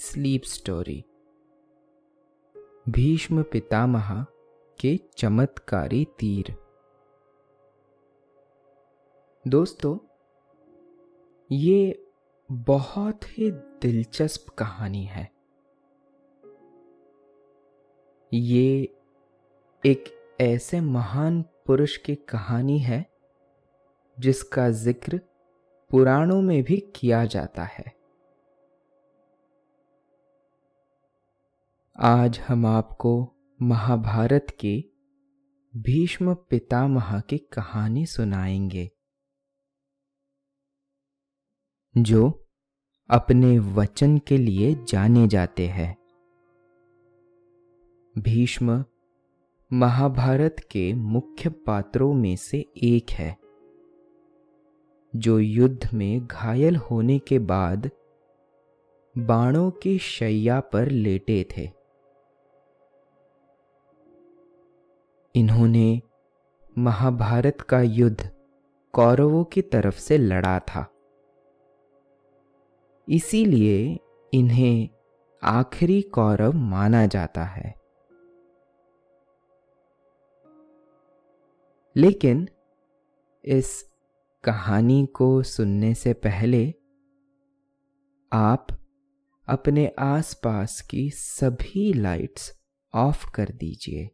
Sleep story Bhishma Pitamah के चमत्कारी तीर। दोस्तों, ये बहुत ही दिलचस्प कहानी है। ये एक ऐसे महान पुरुष की कहानी है, जिसका ज़िक्र पुराणों में भी किया जाता है। आज हम आपको महाभारत के भीष्म पितामह की कहानी सुनाएँगे। जो अपने वचन के लिए जाने जाते हैं। भीष्म महाभारत के मुख्य पात्रों में से एक है, जो युद्ध में घायल होने के बाद बाणों की शैया पर लेटे थे। इन्होंने महाभारत का युद्ध कौरवों की तरफ़ से लड़ा था। इसीलिए इन्हें आखिरी कौरव माना जाता है। लेकिन इस कहानी को सुनने से पहले आप अपने आसपास की सभी लाइट्स ऑफ़ कर दीजिए।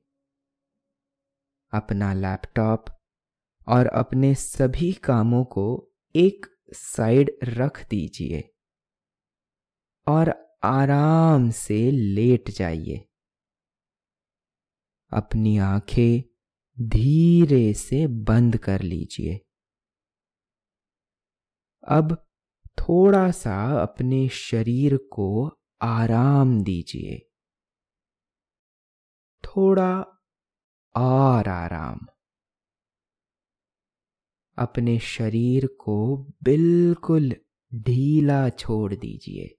अपना लैपटॉप और अपने सभी कामों को एक साइड रख दीजिए और आराम से लेट जाइए। अपनी आँखें धीरे से बंद कर लीजिए। अब थोड़ा सा अपने शरीर को आराम दीजिए। थोड़ा और आराम। अपने शरीर को बिल्कुल ढीला छोड़ दीजिए।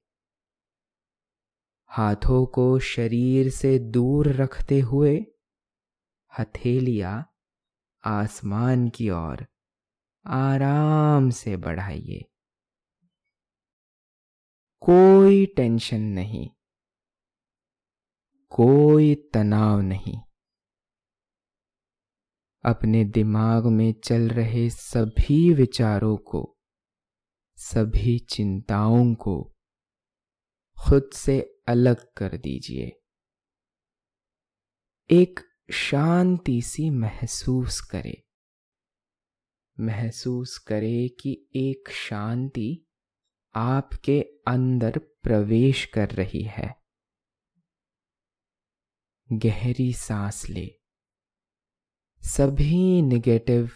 हाथों को शरीर से दूर रखते हुए हथेलियाँ आसमान की ओर आराम से बढ़ाइए। कोई टेंशन नहीं। कोई तनाव नहीं। अपने दिमाग में चल रहे सभी विचारों को, सभी चिंताओं को खुद से अलग कर दीजिए। एक शांति सी महसूस करे। महसूस करे कि एक शांति आपके अंदर प्रवेश कर रही है। गहरी सांस ले। सभी निगेटिव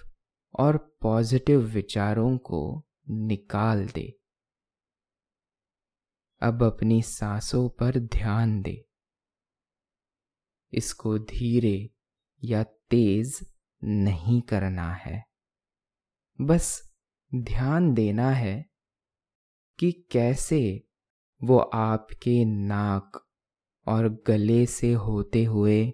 और पॉजिटिव विचारों को निकाल दे। अब अपनी सांसों पर ध्यान दे। इसको धीरे या तेज नहीं करना है। बस ध्यान देना है कि कैसे वो आपके नाक और गले से होते हुए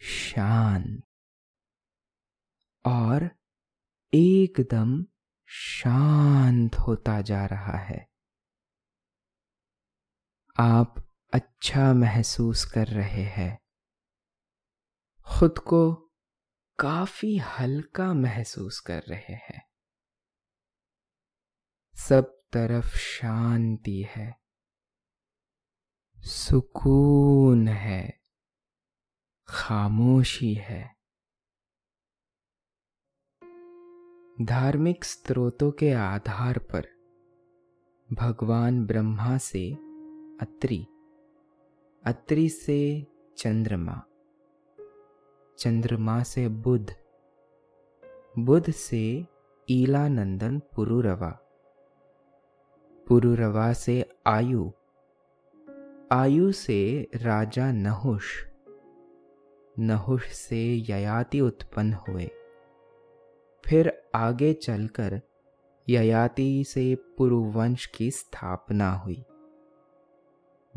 शांत और एकदम शांत होता जा रहा है। आप अच्छा महसूस कर रहे हैं। खुद को काफ़ी हल्का महसूस कर रहे हैं। सब तरफ़ शांति है। सुकून है। खामोशी है। धार्मिक स्रोतों के आधार पर भगवान ब्रह्मा से अत्रि अत्रि से चंद्रमा चंद्रमा से बुध बुध से ईलानंदन पुरुरवा पुरुरवा से आयु आयु से राजा नहुष। नहुष से ययाति उत्पन्न हुए। फिर आगे चलकर ययाति से पुरुवंश की स्थापना हुई,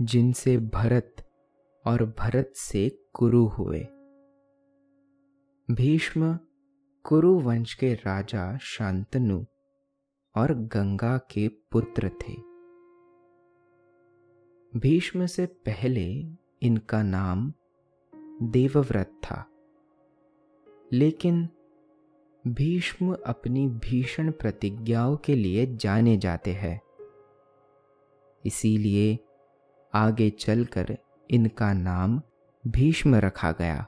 जिनसे भरत और भरत से कुरु हुए। भीष्म कुरु वंश के राजा शांतनु और गंगा के पुत्र थे। भीष्म से पहले इनका नाम देवव्रत था। लेकिन भीष्म अपनी भीषण प्रतिज्ञाओं के लिए जाने जाते हैं। इसीलिए आगे चलकर इनका नाम भीष्म रखा गया।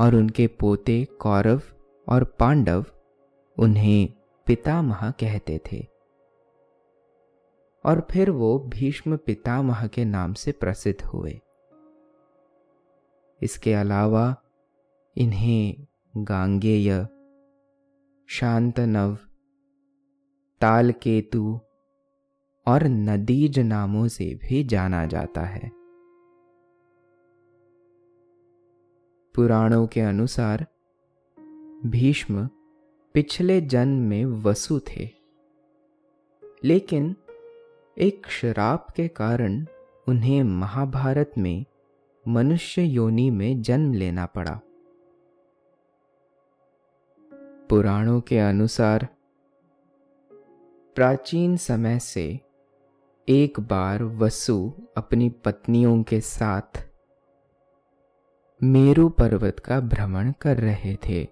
और उनके पोते कौरव और पांडव उन्हें पितामह कहते थे। और फिर वो भीष्म पितामह के नाम से प्रसिद्ध हुए। इसके अलावा इन्हें गांगेय, शांतनव, तालकेतु और नदीज नामों से भी जाना जाता है। पुराणों के अनुसार भीष्म पिछले जन्म में वसु थे, लेकिन एक श्राप के कारण उन्हें महाभारत में मनुष्य योनि में जन्म लेना पड़ा। पुराणों के अनुसार, प्राचीन समय से एक बार वसु अपनी पत्नियों के साथ मेरु पर्वत का भ्रमण कर रहे थे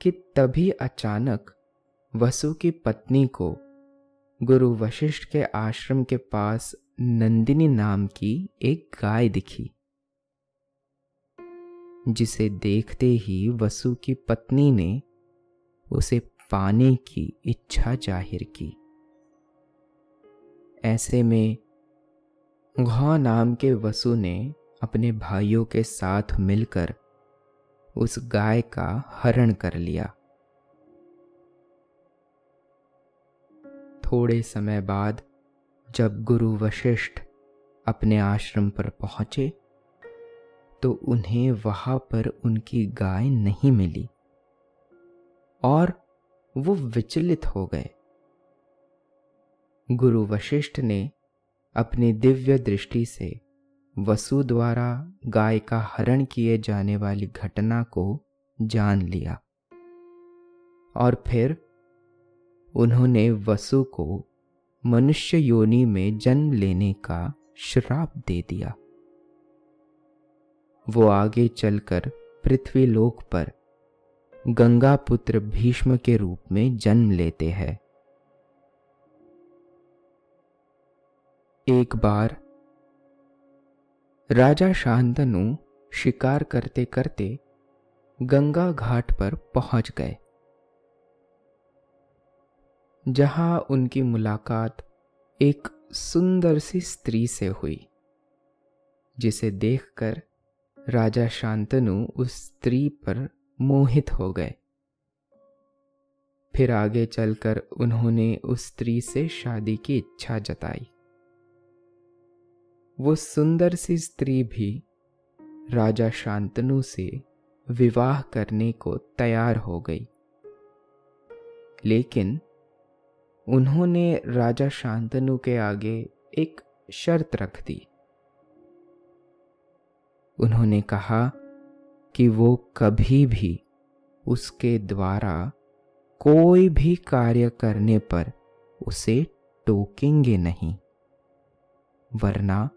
कि तभी अचानक वसु की पत्नी को गुरु वशिष्ठ के आश्रम के पास नंदिनी नाम की एक गाय दिखी, जिसे देखते ही वसु की पत्नी ने उसे पाने की इच्छा ज़ाहिर की। ऐसे में घौ नाम के वसु ने अपने भाइयों के साथ मिलकर उस गाय का हरण कर लिया। थोड़े समय बाद जब गुरु वशिष्ठ अपने आश्रम पर पहुँचे तो उन्हें वहाँ पर उनकी गाय नहीं मिली और वो विचलित हो गए। गुरु वशिष्ठ ने अपनी दिव्य दृष्टि से वसु द्वारा गाय का हरण किए जाने वाली घटना को जान लिया और फिर उन्होंने वसु को मनुष्य योनि में जन्म लेने का श्राप दे दिया। वो आगे चलकर पृथ्वीलोक पर गंगा पुत्र भीष्म के रूप में जन्म लेते हैं। एक बार राजा शांतनु शिकार करते करते गंगा घाट पर पहुँच गए, जहाँ उनकी मुलाकात एक सुंदर सी स्त्री से हुई, जिसे देखकर राजा शांतनु उस स्त्री पर मोहित हो गए। फिर आगे चलकर उन्होंने उस स्त्री से शादी की इच्छा जताई। वो सुंदर सी स्त्री भी राजा शांतनु से विवाह करने को तैयार हो गई। लेकिन उन्होंने राजा शांतनु के आगे एक शर्त रख दी। उन्होंने कहा कि वो कभी भी उसके द्वारा कोई भी कार्य करने पर उसे टोकेंगे नहीं, वरना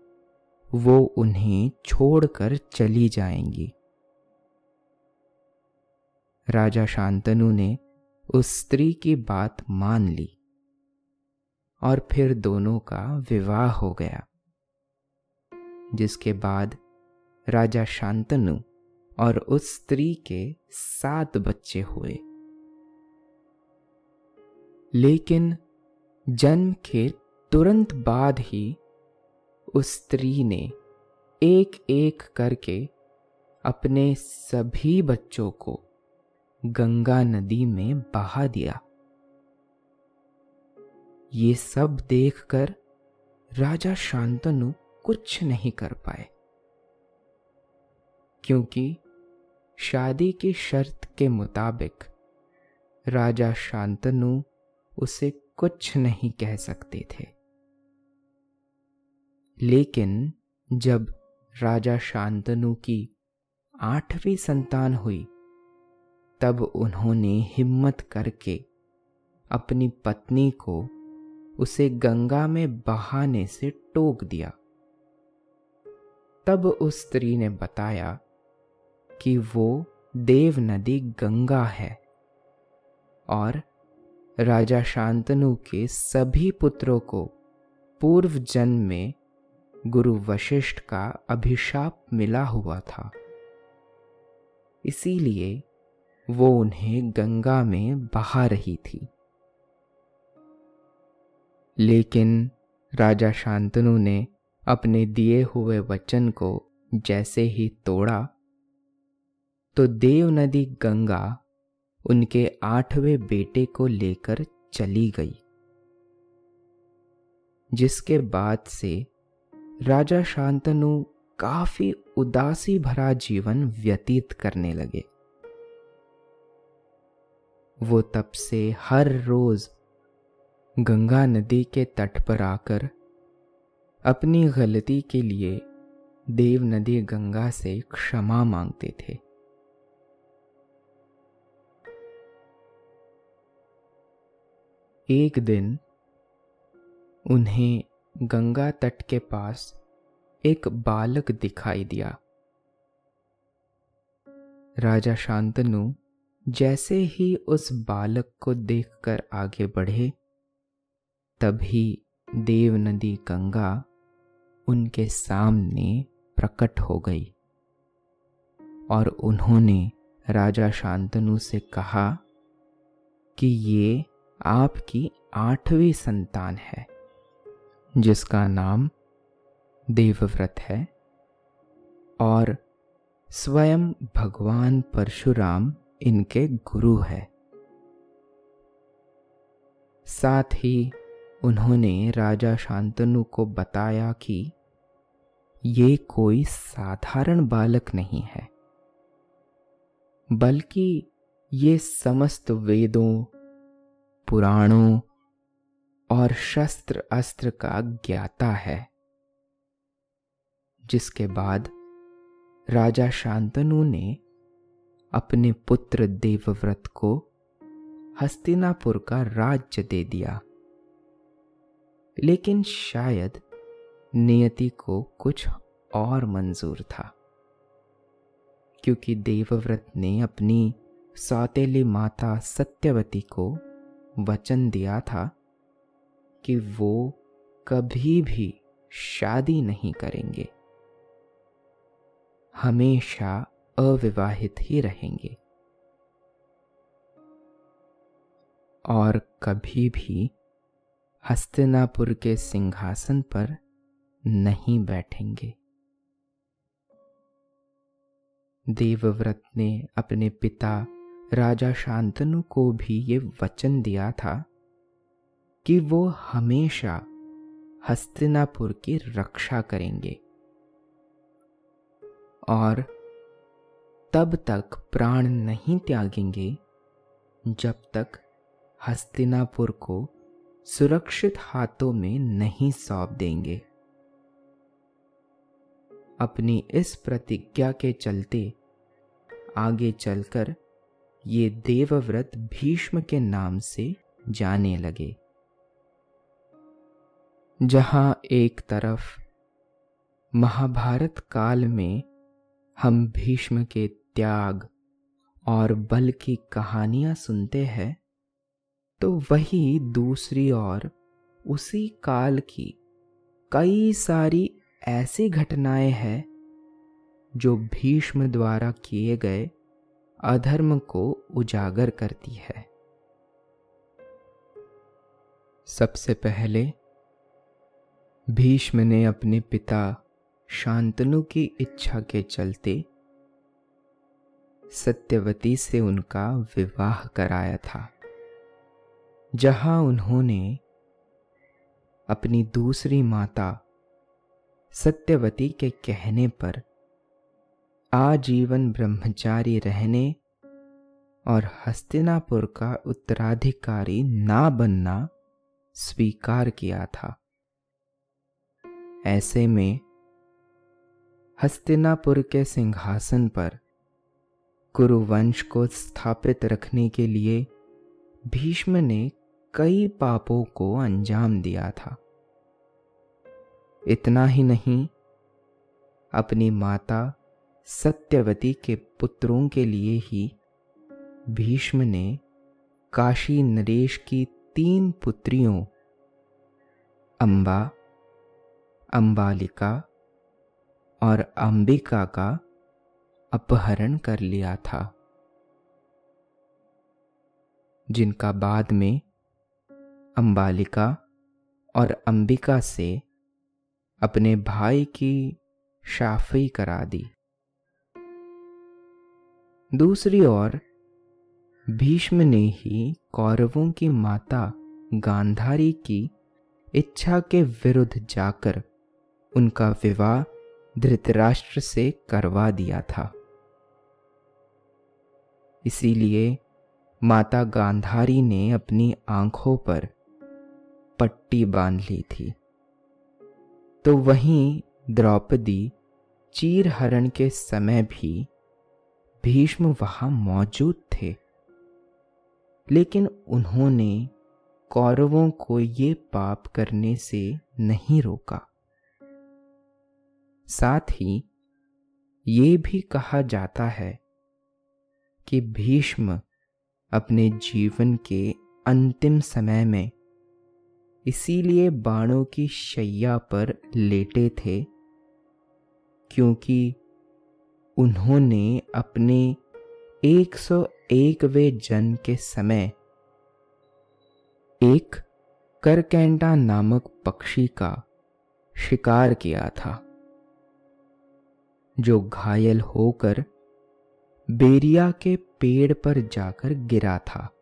वो उन्हें छोड़कर चली जाएँगी। राजा शांतनु ने उस स्त्री की बात मान ली। और फिर दोनों का विवाह हो गया, जिसके बाद राजा शांतनु और उस स्त्री के सात बच्चे हुए। लेकिन जन्म के तुरंत बाद ही उस स्त्री ने एक एक करके अपने सभी बच्चों को गंगा नदी में बहा दिया। ये सब देखकर राजा शांतनु कुछ नहीं कर पाए। क्योंकि शादी की शर्त के मुताबिक राजा शांतनु उसे कुछ नहीं कह सकते थे। लेकिन जब राजा शांतनु की आठवीं संतान हुई, तब उन्होंने हिम्मत करके अपनी पत्नी को उसे गंगा में बहाने से टोक दिया। तब उस स्त्री ने बताया कि वो देव नदी गंगा है और राजा शांतनु के सभी पुत्रों को पूर्व जन्म में गुरु वशिष्ठ का अभिशाप मिला हुआ था। इसीलिए वो उन्हें गंगा में बहा रही थी। लेकिन राजा शांतनु ने अपने दिए हुए वचन को जैसे ही तोड़ा तो देव नदी गंगा उनके आठवें बेटे को लेकर चली गई, जिसके बाद से राजा शांतनु काफ़ी उदासी भरा जीवन व्यतीत करने लगे। वो तब से हर रोज गंगा नदी के तट पर आकर अपनी गलती के लिए देव नदी गंगा से क्षमा मांगते थे। एक दिन उन्हें गंगा तट के पास एक बालक दिखाई दिया। राजा शांतनु जैसे ही उस बालक को देखकर आगे बढ़े तभी देव नदी गंगा उनके सामने प्रकट हो गई और उन्होंने राजा शांतनु से कहा कि ये आपकी आठवीं संतान है, जिसका नाम देवव्रत है और स्वयं भगवान परशुराम इनके गुरु है। साथ ही उन्होंने राजा शांतनु को बताया कि ये कोई साधारण बालक नहीं है, बल्कि ये समस्त वेदों, पुराणों और शस्त्र अस्त्र का ज्ञाता है। जिसके बाद राजा शांतनु ने अपने पुत्र देवव्रत को हस्तिनापुर का राज्य दे दिया। लेकिन शायद नियति को कुछ और मंजूर था, क्योंकि देवव्रत ने अपनी सौतेली माता सत्यवती को वचन दिया था कि वो कभी भी शादी नहीं करेंगे। हमेशा अविवाहित ही रहेंगे। और कभी भी हस्तिनापुर के सिंहासन पर नहीं बैठेंगे। देवव्रत ने अपने पिता राजा शांतनु को भी ये वचन दिया था कि वो हमेशा हस्तिनापुर की रक्षा करेंगे और तब तक प्राण नहीं त्यागेंगे जब तक हस्तिनापुर को सुरक्षित हाथों में नहीं सौंप देंगे। अपनी इस प्रतिज्ञा के चलते आगे चलकर ये देवव्रत भीष्म के नाम से जाने लगे। जहाँ एक तरफ़ महाभारत काल में हम भीष्म के त्याग और बल की कहानियाँ सुनते हैं तो वही दूसरी ओर, उसी काल की कई सारी ऐसी घटनाएँ हैं जो भीष्म द्वारा किए गए अधर्म को उजागर करती है। सबसे पहले, भीष्म ने अपने पिता शांतनु की इच्छा के चलते सत्यवती से उनका विवाह कराया था। जहाँ उन्होंने अपनी दूसरी माता सत्यवती के कहने पर आजीवन ब्रह्मचारी रहने और हस्तिनापुर का उत्तराधिकारी ना बनना स्वीकार किया था। ऐसे में हस्तिनापुर के सिंहासन पर कुरुवंश को स्थापित रखने के लिए भीष्म ने कई पापों को अंजाम दिया था। इतना ही नहीं, अपनी माता सत्यवती के पुत्रों के लिए ही भीष्म ने काशी नरेश की तीन पुत्रियों, अंबा, अंबालिका और अंबिका का अपहरण कर लिया था, जिनका बाद में अंबालिका और अंबिका से अपने भाई की शाफी करा दी। दूसरी ओर, भीष्म ने ही कौरवों की माता गांधारी की इच्छा के विरुद्ध जाकर उनका विवाह धृतराष्ट्र से करवा दिया था। इसीलिए माता गांधारी ने अपनी आँखों पर पट्टी बाँध ली थी। तो वहीं द्रौपदी चीरहरण के समय भी भीष्म वहाँ मौजूद थे। लेकिन उन्होंने कौरवों को ये पाप करने से नहीं रोका। साथ ही ये भी कहा जाता है कि भीष्म अपने जीवन के अंतिम समय में इसीलिए बाणों की शैया पर लेटे थे क्योंकि उन्होंने अपने 101वें जन्म के समय एक करकेंटा नामक पक्षी का शिकार किया था, जो घायल होकर बेरिया के पेड़ पर जाकर गिरा था।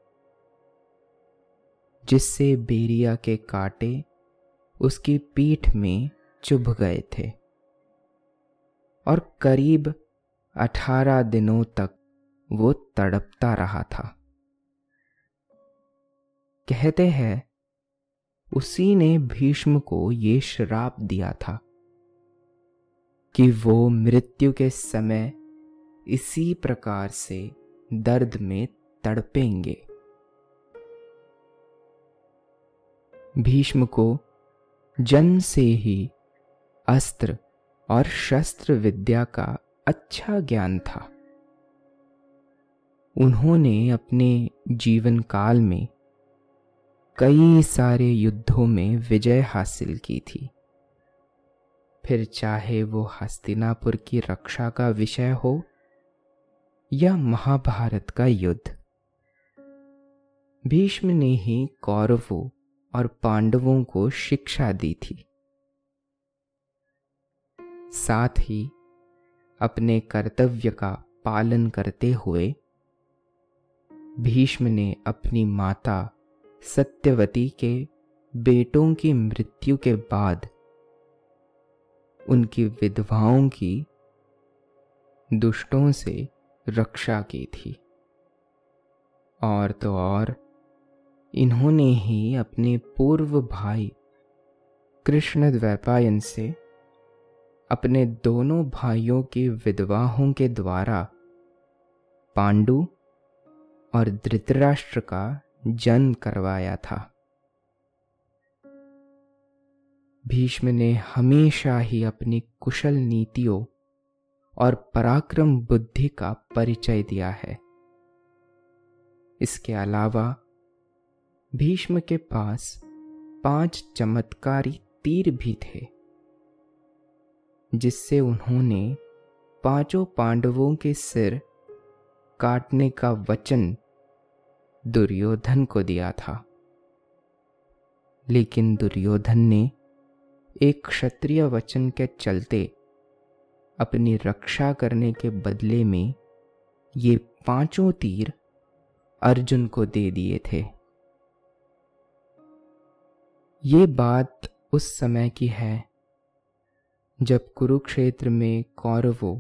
जिससे बेरिया के कांटे उसकी पीठ में चुभ गए थे। और करीब अठारह दिनों तक वो तड़पता रहा था। कहते हैं, उसी ने भीष्म को ये श्राप दिया था कि वो मृत्यु के समय इसी प्रकार से दर्द में तड़पेंगे। भीष्म को जन्म से ही अस्त्र और शस्त्र विद्या का अच्छा ज्ञान था। उन्होंने अपने जीवन काल में कई सारे युद्धों में विजय हासिल की थी। फिर चाहे वो हस्तिनापुर की रक्षा का विषय हो या महाभारत का युद्ध, भीष्म ने ही कौरवों और पांडवों को शिक्षा दी थी। साथ ही अपने कर्तव्य का पालन करते हुए भीष्म ने अपनी माता सत्यवती के बेटों की मृत्यु के बाद उनकी विधवाओं की दुष्टों से रक्षा की थी। और तो और इन्होंने ही अपने पूर्व भाई कृष्ण द्वैपायन से अपने दोनों भाइयों के विधवाहों के द्वारा पांडु और धृतराष्ट्र का जन्म करवाया था। भीष्म ने हमेशा ही अपनी कुशल नीतियों और पराक्रम बुद्धि का परिचय दिया है। इसके अलावा भीष्म के पास पाँच चमत्कारी तीर भी थे, जिससे उन्होंने पाँचों पांडवों के सिर काटने का वचन दुर्योधन को दिया था। लेकिन दुर्योधन ने एक क्षत्रिय वचन के चलते अपनी रक्षा करने के बदले में ये पाँचों तीर अर्जुन को दे दिए थे। ये बात उस समय की है, जब कुरुक्षेत्र में कौरवों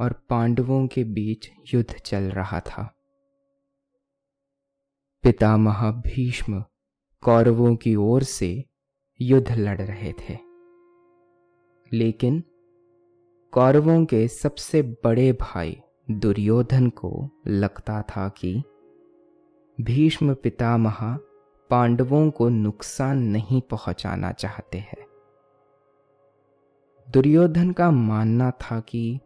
और पांडवों के बीच युद्ध चल रहा था। पितामह भीष्म कौरवों की ओर से युद्ध लड़ रहे थे। लेकिन कौरवों के सबसे बड़े भाई दुर्योधन को लगता था कि भीष्म पितामह पांडवों को नुकसान नहीं पहुंचाना चाहते हैं। दुर्योधन का मानना था कि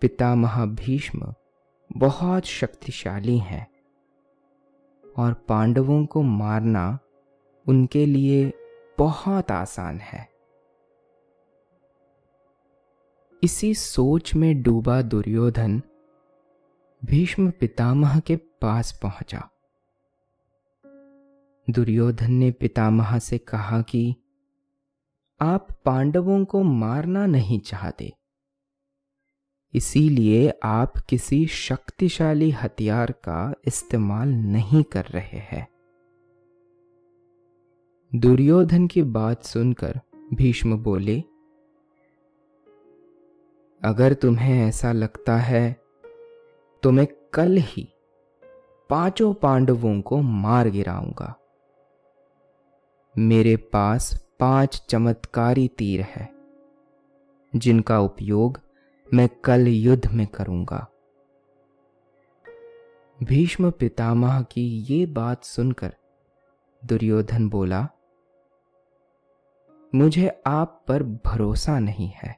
पितामह भीष्म बहुत शक्तिशाली हैं और पांडवों को मारना उनके लिए बहुत आसान है। इसी सोच में डूबा दुर्योधन भीष्म पितामह के पास पहुँचा। दुर्योधन ने पितामह से कहा कि आप पांडवों को मारना नहीं चाहते। इसीलिए आप किसी शक्तिशाली हथियार का इस्तेमाल नहीं कर रहे हैं। दुर्योधन की बात सुनकर भीष्म बोले, अगर तुम्हें ऐसा लगता है तो मैं कल ही पाँचों पांडवों को मार गिराऊँगा। मेरे पास पाँच चमत्कारी तीर है, जिनका उपयोग मैं कल युद्ध में करूँगा। भीष्म पितामह की ये बात सुनकर दुर्योधन बोला, मुझे आप पर भरोसा नहीं है।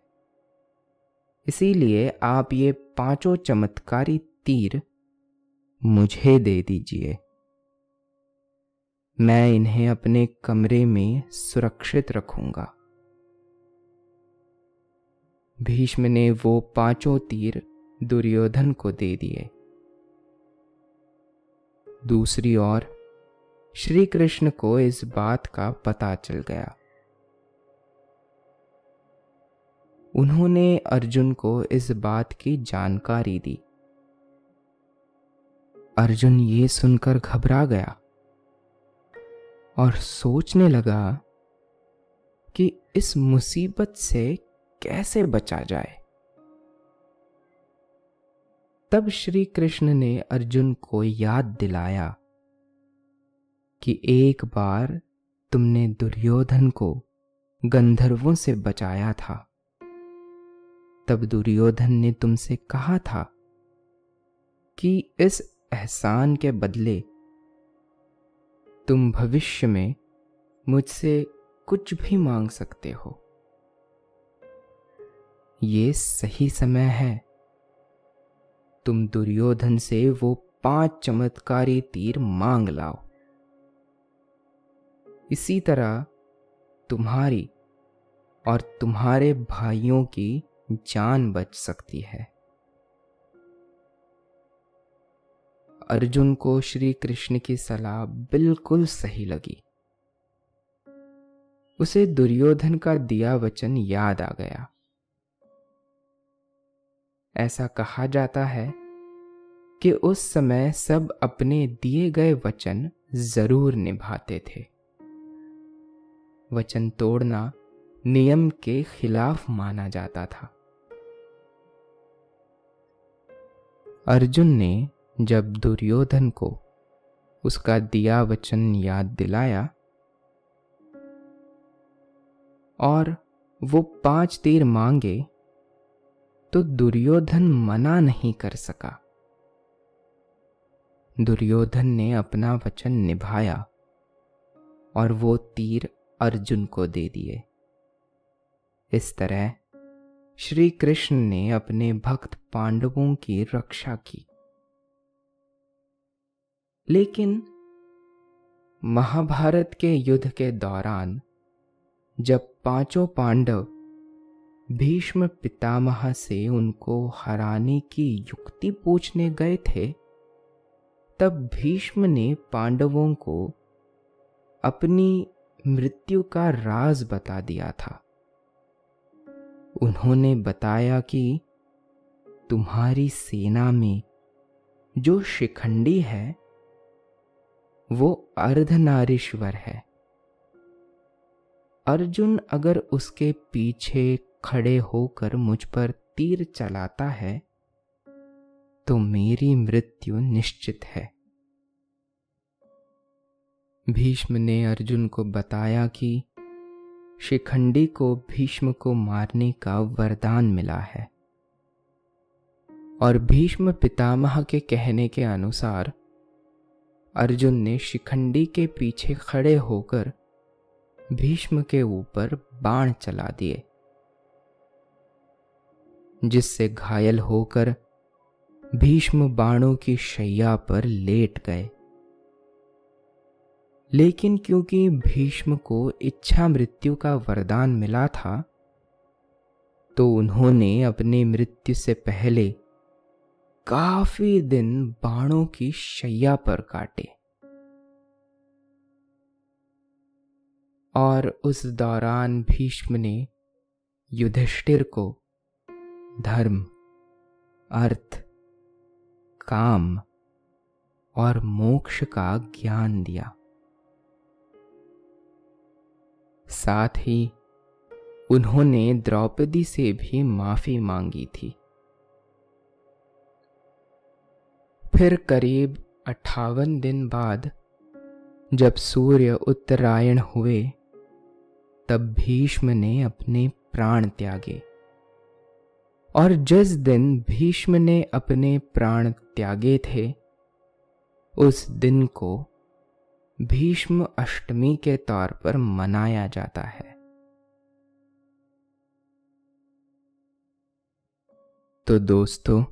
इसीलिए आप ये पाँचों चमत्कारी तीर मुझे दे दीजिए। मैं इन्हें अपने कमरे में सुरक्षित रखूँगा। भीष्म ने वो पाँचों तीर दुर्योधन को दे दिए। दूसरी ओर श्री कृष्ण को इस बात का पता चल गया। उन्होंने अर्जुन को इस बात की जानकारी दी। अर्जुन ये सुनकर घबरा गया। और सोचने लगा कि इस मुसीबत से कैसे बचा जाए। तब श्री कृष्ण ने अर्जुन को याद दिलाया कि एक बार तुमने दुर्योधन को गंधर्वों से बचाया था। तब दुर्योधन ने तुमसे कहा था कि इस एहसान के बदले तुम भविष्य में मुझसे कुछ भी मांग सकते हो। ये सही समय है। तुम दुर्योधन से वो पाँच चमत्कारी तीर मांग लाओ। इसी तरह तुम्हारी और तुम्हारे भाइयों की जान बच सकती है। अर्जुन को श्री कृष्ण की सलाह बिल्कुल सही लगी। उसे दुर्योधन का दिया वचन याद आ गया। ऐसा कहा जाता है कि उस समय सब अपने दिए गए वचन ज़रूर निभाते थे। वचन तोड़ना नियम के खिलाफ माना जाता था। अर्जुन ने जब दुर्योधन को उसका दिया वचन याद दिलाया और वो पाँच तीर मांगे तो दुर्योधन मना नहीं कर सका। दुर्योधन ने अपना वचन निभाया और वो तीर अर्जुन को दे दिए। इस तरह श्री कृष्ण ने अपने भक्त पांडवों की रक्षा की। लेकिन महाभारत के युद्ध के दौरान जब पाँचों पांडव भीष्म पितामह से उनको हराने की युक्ति पूछने गए थे, तब भीष्म ने पांडवों को अपनी मृत्यु का राज बता दिया था। उन्होंने बताया कि तुम्हारी सेना में जो शिखंडी है वो अर्धनारीश्वर है। अर्जुन अगर उसके पीछे खड़े होकर मुझ पर तीर चलाता है तो मेरी मृत्यु निश्चित है। भीष्म ने अर्जुन को बताया कि शिखंडी को भीष्म को मारने का वरदान मिला है, और भीष्म पितामह के कहने के अनुसार अर्जुन ने शिखंडी के पीछे खड़े होकर भीष्म के ऊपर बाण चला दिए, जिससे घायल होकर भीष्म बाणों की शैया पर लेट गए। लेकिन क्योंकि भीष्म को इच्छा मृत्यु का वरदान मिला था तो उन्होंने अपनी मृत्यु से पहले काफ़ी दिन बाणों की शैया पर काटे। और उस दौरान भीष्म ने युधिष्ठिर को धर्म, अर्थ, काम और मोक्ष का ज्ञान दिया। साथ ही उन्होंने द्रौपदी से भी माफ़ी मांगी थी। फिर करीब अट्ठावन दिन बाद जब सूर्य उत्तरायण हुए, तब भीष्म ने अपने प्राण त्यागे। और जिस दिन भीष्म ने अपने प्राण त्यागे थे, उस दिन को भीष्म अष्टमी के तौर पर मनाया जाता है। तो दोस्तों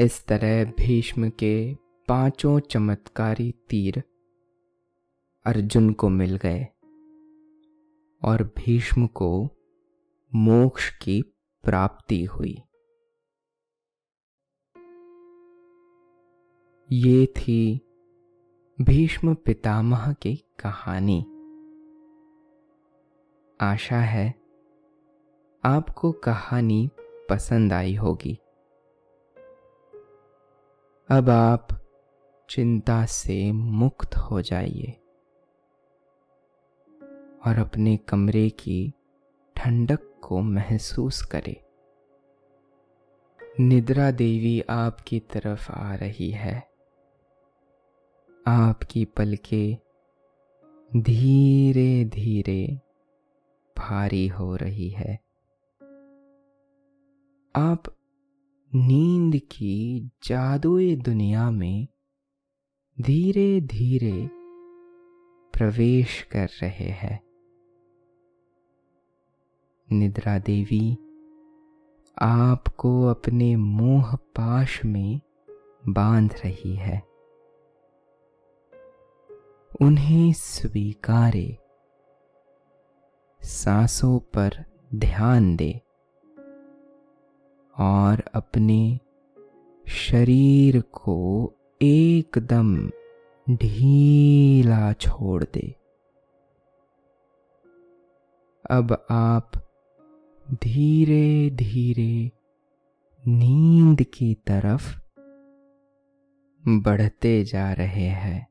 इस तरह भीष्म के पाँचों चमत्कारी तीर अर्जुन को मिल गए और भीष्म को मोक्ष की प्राप्ति हुई। ये थी भीष्म पितामह की कहानी। आशा है आपको कहानी पसंद आई होगी। अब आप चिंता से मुक्त हो जाइए और अपने कमरे की ठंडक को महसूस करें। निद्रा देवी आपकी तरफ़ आ रही है। आपकी पलकें धीरे धीरे भारी हो रही है। आप नींद की जादुई दुनिया में धीरे धीरे प्रवेश कर रहे हैं। निद्रा देवी, आपको अपने मोह पाश में बाँध रही है। उन्हें स्वीकारे, सांसों पर ध्यान दे। और अपने शरीर को एकदम ढीला छोड़ दे। अब आप धीरे धीरे नींद की तरफ़ बढ़ते जा रहे हैं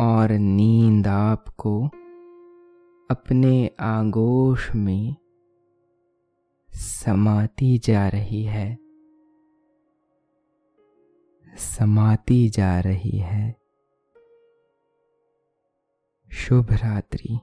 और नींद आपको अपने आगोश में समाती जा रही है। समाती जा रही है। शुभ रात्रि।